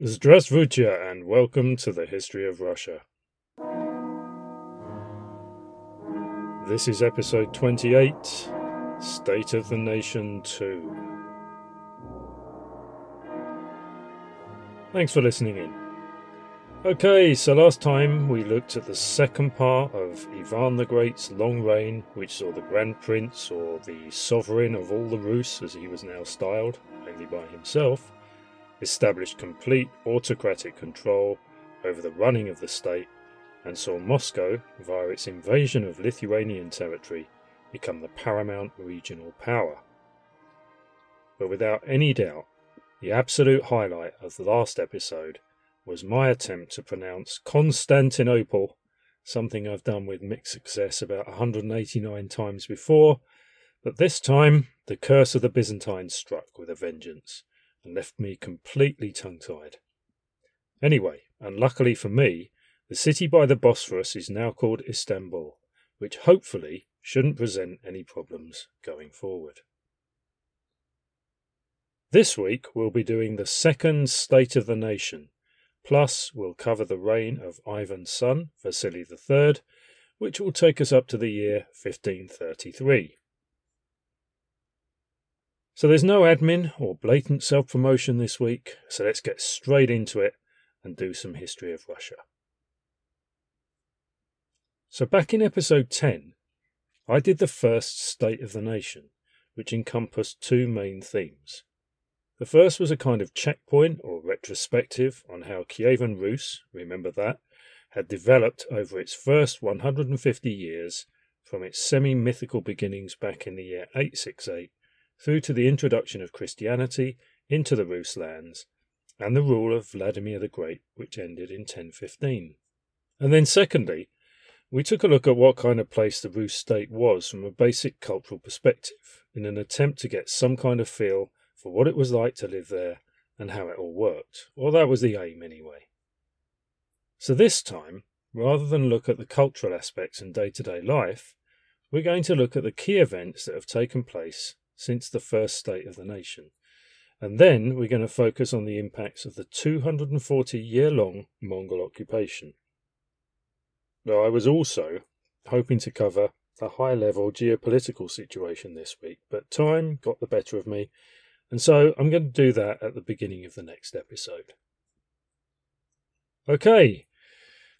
Zdravstvuyte and welcome to the History of Russia. This is episode 28 State of the Nation 2. Thanks for listening in. Okay, so last time we looked at the second part of Ivan the Great's long reign, which saw the Grand Prince, or the Sovereign of all the Rus, as he was now styled, only by himself established complete autocratic control over the running of the state and saw Moscow, via its invasion of Lithuanian territory, become the paramount regional power. But without any doubt, the absolute highlight of the last episode was my attempt to pronounce Constantinople, something I've done with mixed success about 189 times before, but this time the curse of the Byzantines struck with a vengeance and left me completely tongue tied. Anyway, unluckily for me, the city by the Bosphorus is now called Istanbul, which hopefully shouldn't present any problems going forward. This week we'll be doing the second State of the Nation, Plus, we'll cover the reign of Ivan's son, Vasily III, which will take us up to the year 1533. So there's no admin or blatant self promotion this week, so let's get straight into it and do some history of Russia. So, back in episode 10, I did the first State of the Nation, which encompassed two main themes the first was a kind of checkpoint or retrospective on how Kievan Rus, remember that, had developed over its first 150 years from its semi mythical beginnings back in the year 868 through to the introduction of Christianity into the Rus lands and the rule of Vladimir the Great, which ended in 1015. And then, secondly, we took a look at what kind of place the Rus state was from a basic cultural perspective in an attempt to get some kind of feel for what it was like to live there and how it all worked, Well, that was the aim anyway. So this time, rather than look at the cultural aspects and day to day life, we're going to look at the key events that have taken place since the first state of the nation. And then we're going to focus on the impacts of the 240 year long Mongol occupation. Though I was also hoping to cover a high level geopolitical situation this week, but time got the better of me and so I'm going to do that at the beginning of the next episode. Okay,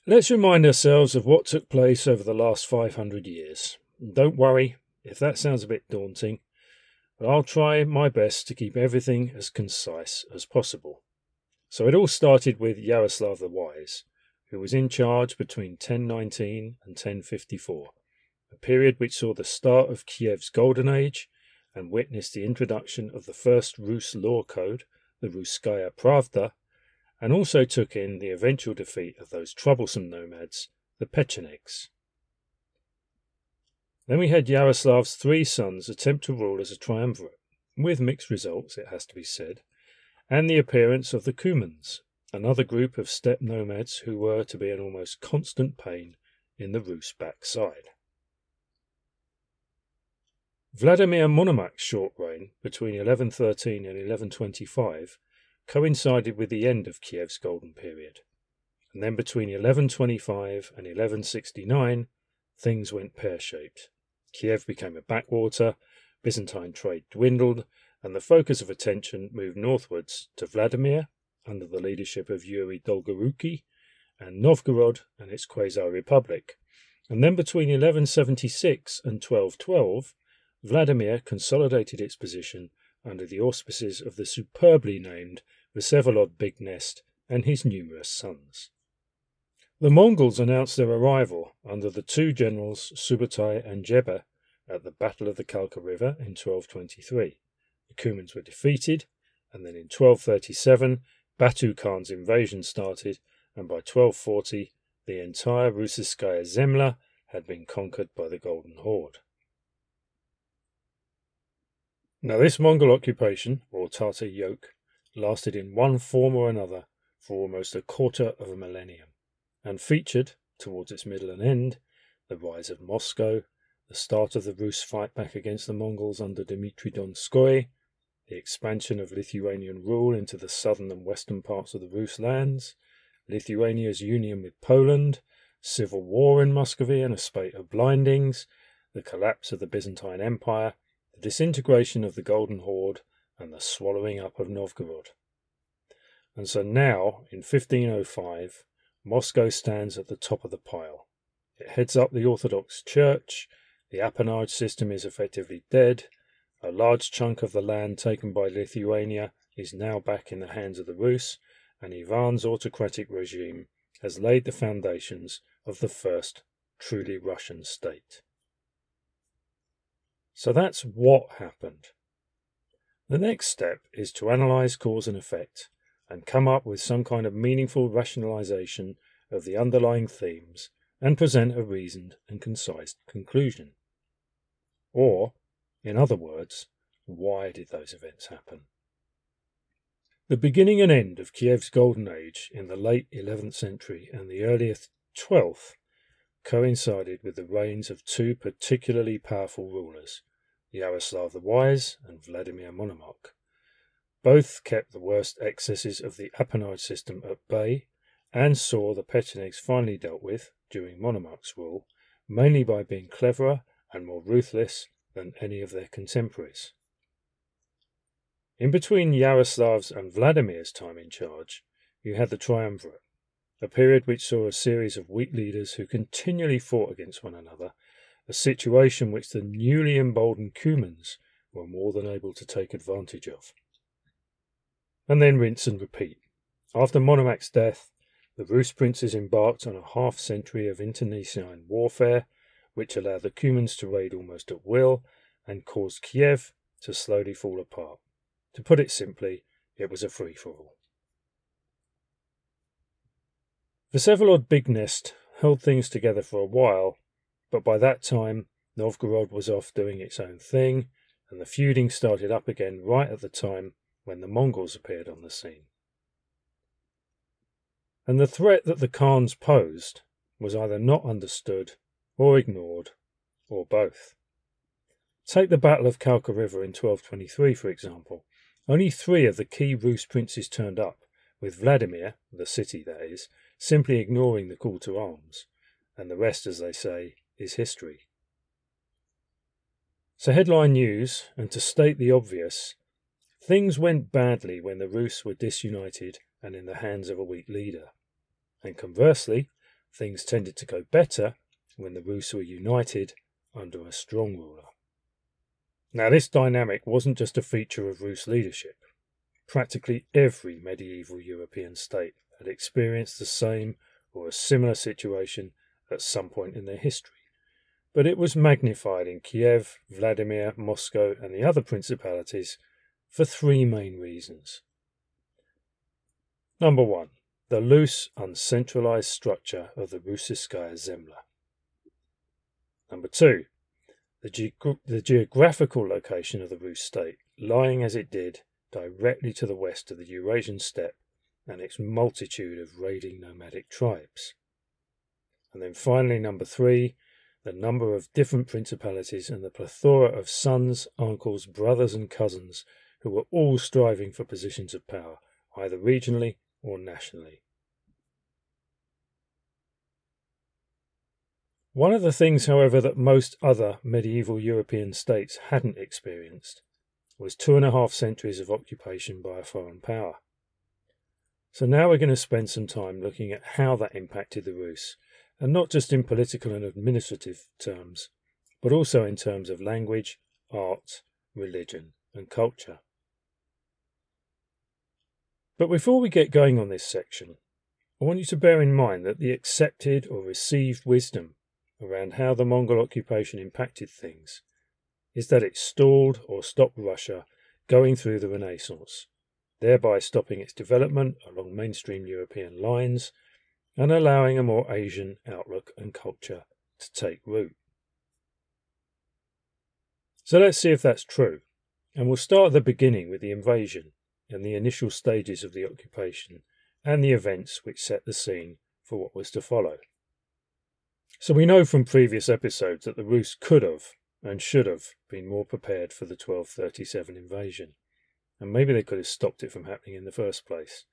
let's remind ourselves of what took place over the last 500 years. Don't worry if that sounds a bit daunting, but I'll try my best to keep everything as concise as possible. So it all started with Yaroslav the Wise, who was in charge between 1019 and 1054, a period which saw the start of Kiev's golden age and witnessed the introduction of the first Rus law code, the Russkaya Pravda, and also took in the eventual defeat of those troublesome nomads, the Pechenegs. Then we had Yaroslav's three sons attempt to rule as a triumvirate, with mixed results, it has to be said, and the appearance of the Cumans, another group of steppe nomads who were to be an almost constant pain in the Rus backside. Vladimir Monomakh's short reign between 1113 and 1125 coincided with the end of Kiev's golden period, and then between 1125 and 1169 things went pear shaped. Kiev became a backwater, Byzantine trade dwindled, and the focus of attention moved northwards to Vladimir under the leadership of Yuri Dolgoruki and Novgorod and its quasi republic. And then between 1176 and 1212, Vladimir consolidated its position under the auspices of the superbly named Vsevolod Bignest and his numerous sons. The Mongols announced their arrival under the two generals Subutai and Jebe at the Battle of the Kalka River in 1223. The Cumans were defeated, and then in 1237 Batu Khan's invasion started, and by 1240 the entire Russiskaya Zemla had been conquered by the Golden Horde. Now, this Mongol occupation, or Tartar yoke, lasted in one form or another for almost a quarter of a millennium, and featured, towards its middle and end, the rise of Moscow, the start of the Rus fight back against the Mongols under Dmitry Donskoy, the expansion of Lithuanian rule into the southern and western parts of the Rus lands, Lithuania's union with Poland, civil war in Muscovy and a spate of blindings, the collapse of the Byzantine Empire, the disintegration of the Golden Horde, and the swallowing up of Novgorod. And so now, in 1505, Moscow stands at the top of the pile. It heads up the Orthodox Church, the appanage system is effectively dead, a large chunk of the land taken by Lithuania is now back in the hands of the Rus, and Ivan's autocratic regime has laid the foundations of the first truly Russian state. So that's what happened. The next step is to analyze cause and effect and come up with some kind of meaningful rationalization of the underlying themes and present a reasoned and concise conclusion. Or, in other words, why did those events happen? The beginning and end of Kiev's golden age in the late 11th century and the early 12th coincided with the reigns of two particularly powerful rulers, Yaroslav the Wise and Vladimir Monomakh. Both kept the worst excesses of the appanage system at bay and saw the Pechenegs finally dealt with, during Monomakh's rule, mainly by being cleverer and more ruthless than any of their contemporaries. In between Yaroslav's and Vladimir's time in charge, you had the Triumvirate, a period which saw a series of weak leaders who continually fought against one another, a situation which the newly emboldened Cumans were more than able to take advantage of. And then rinse and repeat. After Monomakh's death, the Rus princes embarked on a half century of internecine warfare which allowed the Cumans to raid almost at will and caused Kiev to slowly fall apart. To put it simply, it was a free for all. Vsevolod Bignest held things together for a while, but by that time Novgorod was off doing its own thing, and the feuding started up again right at the time when the Mongols appeared on the scene. And the threat that the Khans posed was either not understood or ignored, or both. Take the Battle of Kalka River in 1223, for example. Only three of the key Rus princes turned up, with Vladimir, the city that is, simply ignoring the call to arms, and the rest, as they say, is history. So, headline news, and to state the obvious, things went badly when the Rus were disunited and in the hands of a weak leader. And conversely, things tended to go better when the Rus were united under a strong ruler. Now, this dynamic wasn't just a feature of Rus leadership. Practically every medieval European state had experienced the same or a similar situation at some point in their history. But it was magnified in Kiev, Vladimir, Moscow, and the other principalities for three main reasons. Number one, the loose, uncentralized structure of the Russiskaya Zemla. Number two, the, ge- the geographical location of the Rus state lying as it did directly to the west of the Eurasian steppe and its multitude of raiding nomadic tribes. And then finally, number three, the number of different principalities and the plethora of sons, uncles, brothers, and cousins who were all striving for positions of power, either regionally or nationally. One of the things, however, that most other medieval European states hadn't experienced was two and a half centuries of occupation by a foreign power. So now we're going to spend some time looking at how that impacted the Rus, and not just in political and administrative terms, but also in terms of language, art, religion, and culture. But before we get going on this section, I want you to bear in mind that the accepted or received wisdom around how the Mongol occupation impacted things is that it stalled or stopped Russia going through the Renaissance, thereby stopping its development along mainstream European lines and allowing a more Asian outlook and culture to take root. So let's see if that's true, and we'll start at the beginning with the invasion and the initial stages of the occupation and the events which set the scene for what was to follow. So we know from previous episodes that the Rus could have and should have been more prepared for the 1237 invasion, and maybe they could have stopped it from happening in the first place.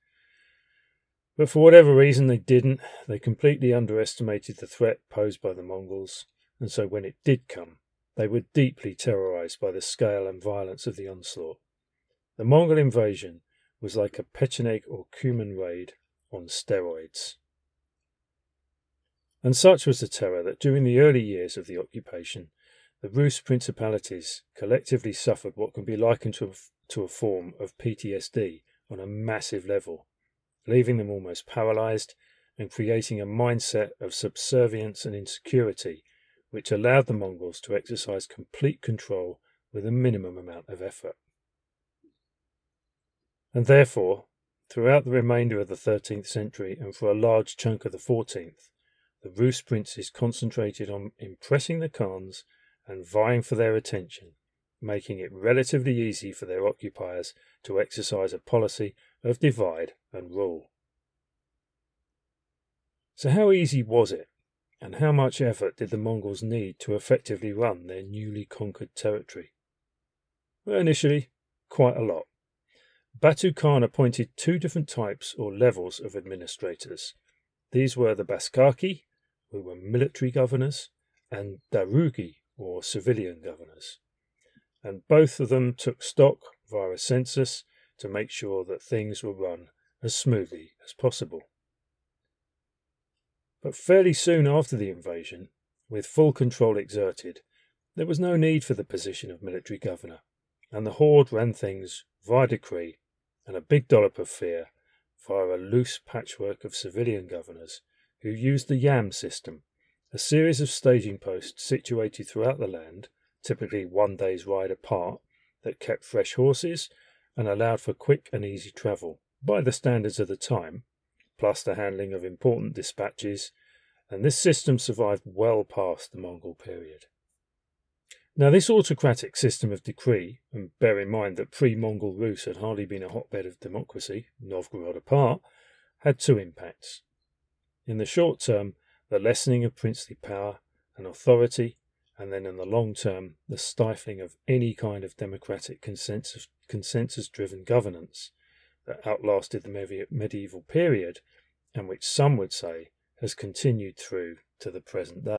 But for whatever reason they didn't, they completely underestimated the threat posed by the Mongols, and so when it did come, they were deeply terrorized by the scale and violence of the onslaught. The Mongol invasion was like a Pecheneg or Cuman raid on steroids. And such was the terror that during the early years of the occupation, the Rus principalities collectively suffered what can be likened to a, to a form of PTSD on a massive level, leaving them almost paralyzed and creating a mindset of subservience and insecurity which allowed the Mongols to exercise complete control with a minimum amount of effort. And therefore, throughout the remainder of the 13th century and for a large chunk of the 14th, the Rus princes concentrated on impressing the Khans and vying for their attention, making it relatively easy for their occupiers to exercise a policy of divide and rule. So, how easy was it, and how much effort did the Mongols need to effectively run their newly conquered territory? Well, initially, quite a lot. Batu Khan appointed two different types or levels of administrators. These were the Baskaki, who were military governors, and Darugi, or civilian governors. And both of them took stock via a census to make sure that things were run as smoothly as possible. But fairly soon after the invasion, with full control exerted, there was no need for the position of military governor, and the Horde ran things via decree and a big dollop of fear via a loose patchwork of civilian governors who used the YAM system, a series of staging posts situated throughout the land, typically one day's ride apart, that kept fresh horses and allowed for quick and easy travel, by the standards of the time, plus the handling of important dispatches, and this system survived well past the Mongol period. Now, this autocratic system of decree, and bear in mind that pre Mongol Rus had hardly been a hotbed of democracy, Novgorod apart, had two impacts. In the short term, the lessening of princely power and authority, and then in the long term, the stifling of any kind of democratic consensus, driven governance that outlasted the medieval period, and which some would say has continued through to the present day.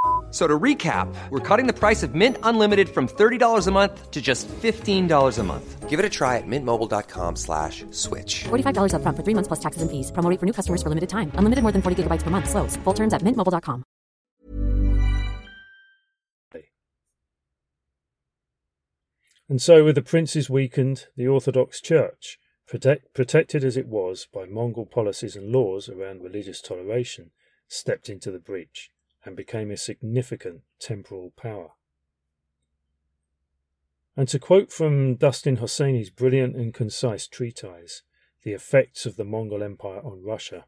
F- So to recap, we're cutting the price of Mint Unlimited from $30 a month to just $15 a month. Give it a try at mintmobile.com slash switch. $45 upfront for three months plus taxes and fees. Promo rate for new customers for limited time. Unlimited more than 40 gigabytes per month. Slows. Full terms at mintmobile.com. And so, with the princes weakened, the Orthodox Church, protect, protected as it was by Mongol policies and laws around religious toleration, stepped into the breach and became a significant temporal power. And to quote from Dustin Hosseini's brilliant and concise treatise, The Effects of the Mongol Empire on Russia,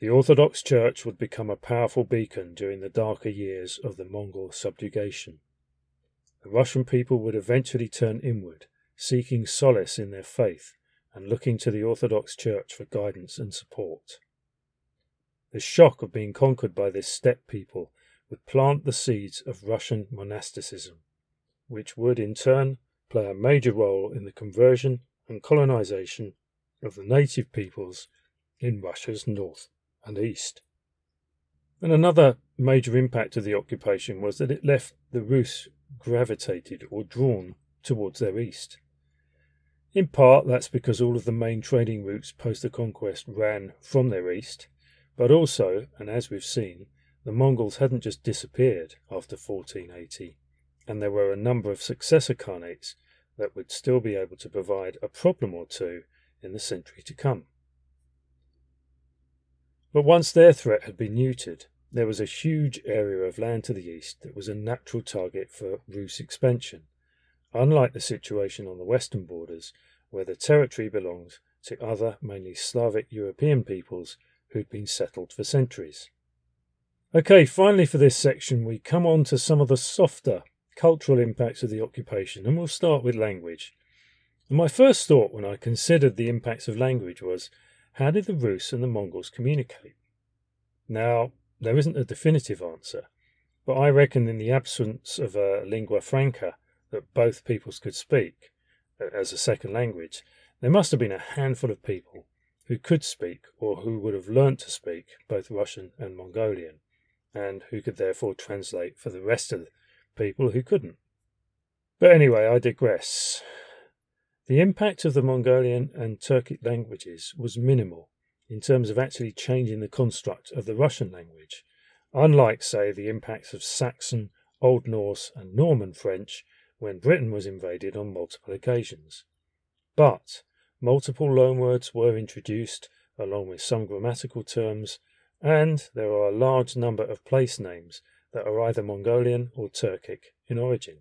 the Orthodox Church would become a powerful beacon during the darker years of the Mongol subjugation. The Russian people would eventually turn inward, seeking solace in their faith and looking to the Orthodox Church for guidance and support. The shock of being conquered by this steppe people would plant the seeds of Russian monasticism, which would in turn play a major role in the conversion and colonization of the native peoples in Russia's north and east. And another major impact of the occupation was that it left the Rus gravitated or drawn towards their east. In part, that's because all of the main trading routes post the conquest ran from their east, but also, and as we've seen, the Mongols hadn't just disappeared after 1480, and there were a number of successor khanates that would still be able to provide a problem or two in the century to come. But once their threat had been neutered, there was a huge area of land to the east that was a natural target for Rus expansion, unlike the situation on the western borders, where the territory belonged to other, mainly Slavic European peoples who'd been settled for centuries. Okay, finally for this section, we come on to some of the softer cultural impacts of the occupation, and we'll start with language. And my first thought when I considered the impacts of language was how did the Rus and the Mongols communicate? Now, there isn't a definitive answer, but I reckon in the absence of a lingua franca that both peoples could speak as a second language, there must have been a handful of people who could speak or who would have learnt to speak both Russian and Mongolian, and who could therefore translate for the rest of the people who couldn't. But anyway, I digress. The impact of the Mongolian and Turkic languages was minimal in terms of actually changing the construct of the Russian language, unlike, say, the impacts of Saxon, Old Norse, and Norman French when Britain was invaded on multiple occasions. But multiple loanwords were introduced, along with some grammatical terms, and there are a large number of place names that are either Mongolian or Turkic in origin.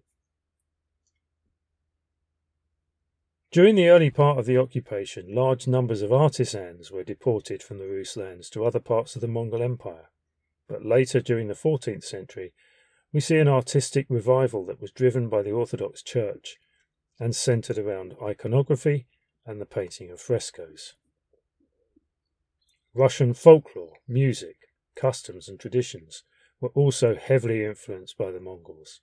During the early part of the occupation, large numbers of artisans were deported from the Rus lands to other parts of the Mongol Empire. But later, during the 14th century, we see an artistic revival that was driven by the Orthodox Church and centered around iconography and the painting of frescoes. Russian folklore, music, customs, and traditions were also heavily influenced by the Mongols,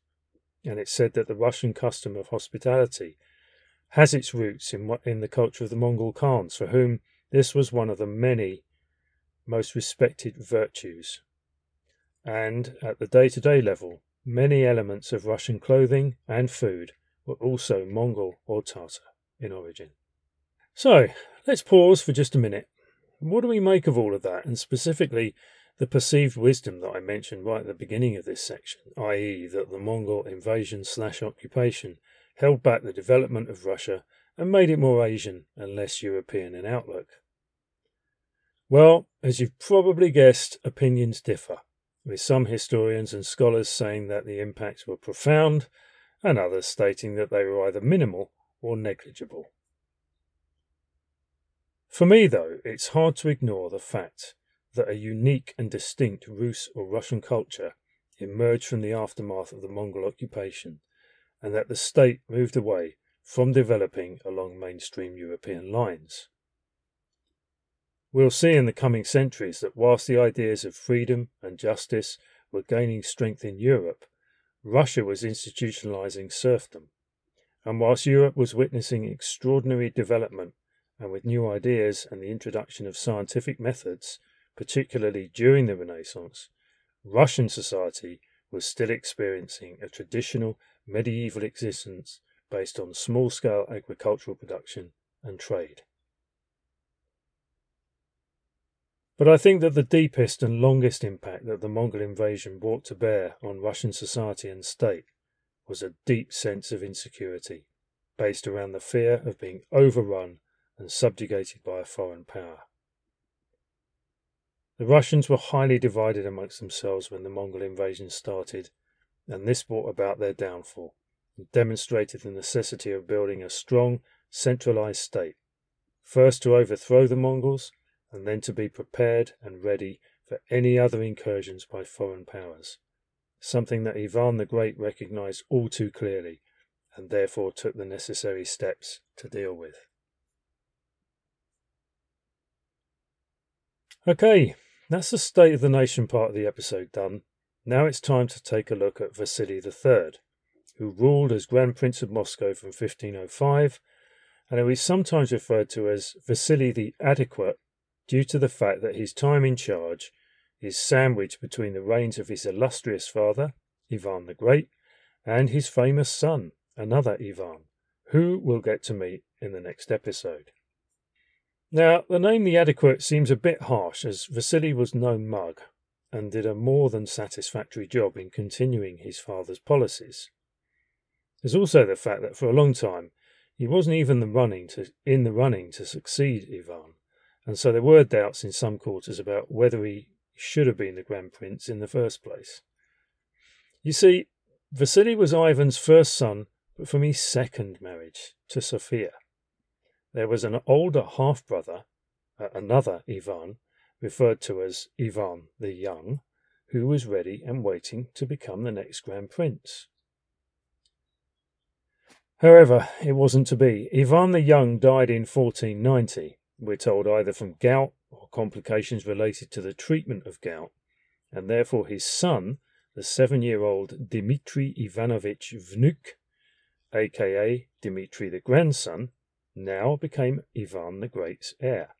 and it's said that the Russian custom of hospitality has its roots in, in the culture of the Mongol Khans, for whom this was one of the many most respected virtues. And at the day to day level, many elements of Russian clothing and food were also Mongol or Tartar in origin. So, let's pause for just a minute. What do we make of all of that, and specifically the perceived wisdom that I mentioned right at the beginning of this section, i.e., that the Mongol invasion slash occupation held back the development of Russia and made it more Asian and less European in outlook? Well, as you've probably guessed, opinions differ, with some historians and scholars saying that the impacts were profound and others stating that they were either minimal or negligible. For me, though, it's hard to ignore the fact that a unique and distinct Rus or Russian culture emerged from the aftermath of the Mongol occupation and that the state moved away from developing along mainstream European lines. We'll see in the coming centuries that whilst the ideas of freedom and justice were gaining strength in Europe, Russia was institutionalizing serfdom. And whilst Europe was witnessing extraordinary development and with new ideas and the introduction of scientific methods, particularly during the Renaissance, Russian society was still experiencing a traditional medieval existence based on small scale agricultural production and trade. But I think that the deepest and longest impact that the Mongol invasion brought to bear on Russian society and state was a deep sense of insecurity, based around the fear of being overrun and subjugated by a foreign power. The Russians were highly divided amongst themselves when the Mongol invasion started, and this brought about their downfall and demonstrated the necessity of building a strong, centralized state, first to overthrow the Mongols and then to be prepared and ready for any other incursions by foreign powers, something that Ivan the Great recognized all too clearly and therefore took the necessary steps to deal with. Okay, that's the state of the nation part of the episode done. Now it's time to take a look at Vasily III, who ruled as Grand Prince of Moscow from 1505 and who is sometimes referred to as Vasily the Adequate due to the fact that his time in charge is sandwiched between the reigns of his illustrious father, Ivan the Great, and his famous son, another Ivan, who we'll get to meet in the next episode. Now, the name the Adequate seems a bit harsh as Vasily was no mug and did a more than satisfactory job in continuing his father's policies. There's also the fact that for a long time he wasn't even the running to, in the running to succeed Ivan, and so there were doubts in some quarters about whether he should have been the Grand Prince in the first place. You see, Vasily was Ivan's first son, but from his second marriage to Sophia. There was an older half brother, another Ivan, referred to as Ivan the Young, who was ready and waiting to become the next Grand Prince. However, it wasn't to be. Ivan the Young died in 1490, we're told either from gout or complications related to the treatment of gout, and therefore his son, the seven year old Dmitri Ivanovich Vnuk, aka Dmitri the grandson, now became Ivan the Great's heir.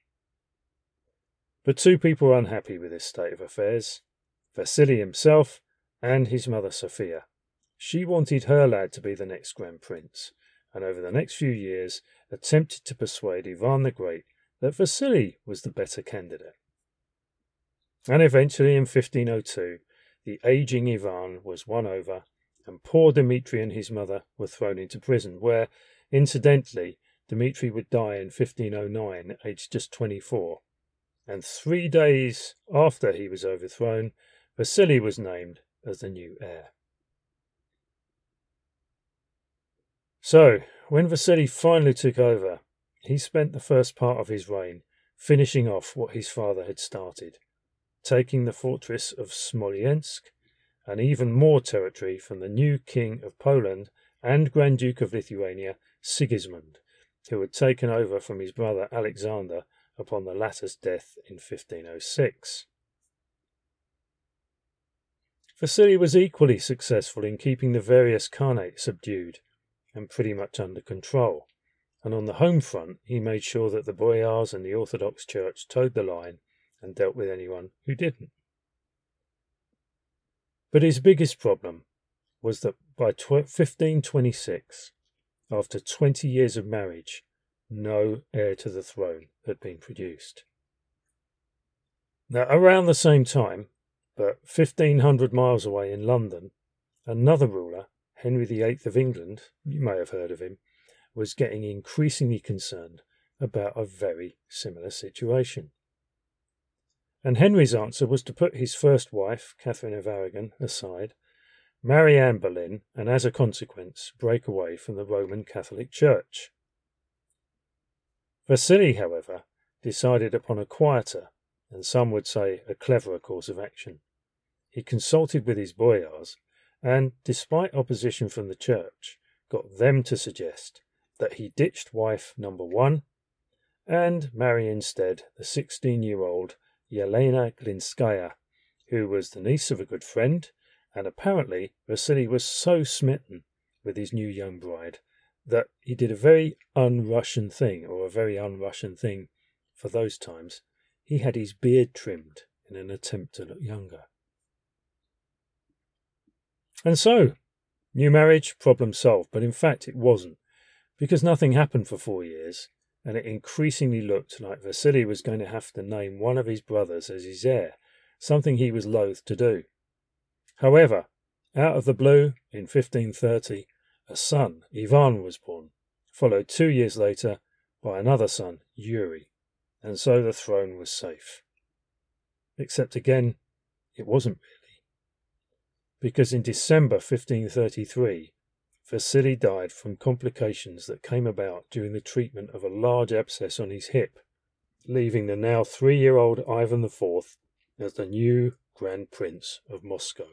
But two people were unhappy with this state of affairs Vasily himself and his mother Sophia. She wanted her lad to be the next Grand Prince, and over the next few years attempted to persuade Ivan the Great that Vasily was the better candidate. And eventually, in 1502, the aging Ivan was won over, and poor Dmitri and his mother were thrown into prison, where, incidentally, Dmitri would die in 1509, aged just 24. And three days after he was overthrown, Vasily was named as the new heir. So, when Vasily finally took over, he spent the first part of his reign finishing off what his father had started, taking the fortress of Smolensk and even more territory from the new King of Poland and Grand Duke of Lithuania, Sigismund, who had taken over from his brother Alexander upon the latter's death in 1506. Vasily was equally successful in keeping the various Khanates subdued and pretty much under control and on the home front, he made sure that the boyars and the Orthodox Church toed the line and dealt with anyone who didn't. But his biggest problem was that by 1526, after 20 years of marriage, no heir to the throne had been produced. Now, around the same time, but 1500 miles away in London, another ruler, Henry VIII of England, you may have heard of him, was getting increasingly concerned about a very similar situation. And Henry's answer was to put his first wife, Catherine of Aragon, aside, marry Anne Boleyn, and as a consequence, break away from the Roman Catholic Church. Vasily, however, decided upon a quieter, and some would say a cleverer course of action. He consulted with his boyars, and, despite opposition from the church, got them to suggest that he ditched wife number one and marry instead the 16 year old Yelena Glinskaya, who was the niece of a good friend, and apparently Vasily was so smitten with his new young bride that he did a very un Russian thing, or a very un Russian thing for those times. He had his beard trimmed in an attempt to look younger. And so, new marriage, problem solved, but in fact it wasn't, because nothing happened for four years, and it increasingly looked like Vasily was going to have to name one of his brothers as his heir, something he was loath to do. However, out of the blue, in 1530, a son, Ivan, was born, followed two years later by another son, Yuri, and so the throne was safe. Except again, it wasn't really. Because in December 1533, Vasily died from complications that came about during the treatment of a large abscess on his hip, leaving the now three year old Ivan IV as the new Grand Prince of Moscow.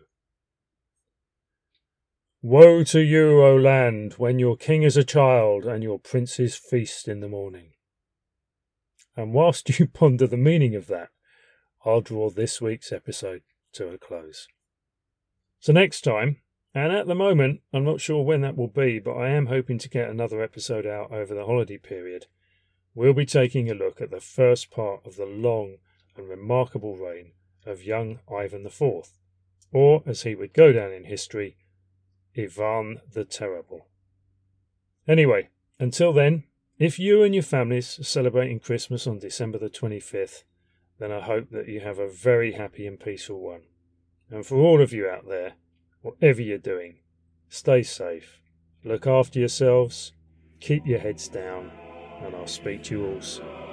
Woe to you, O land, when your king is a child and your princes feast in the morning. And whilst you ponder the meaning of that, I'll draw this week's episode to a close. So, next time, and at the moment, I'm not sure when that will be, but I am hoping to get another episode out over the holiday period. We'll be taking a look at the first part of the long and remarkable reign of young Ivan IV, or as he would go down in history, Ivan the Terrible. Anyway, until then, if you and your families are celebrating Christmas on December the 25th, then I hope that you have a very happy and peaceful one. And for all of you out there, whatever you're doing, stay safe, look after yourselves, keep your heads down, and I'll speak to you all soon.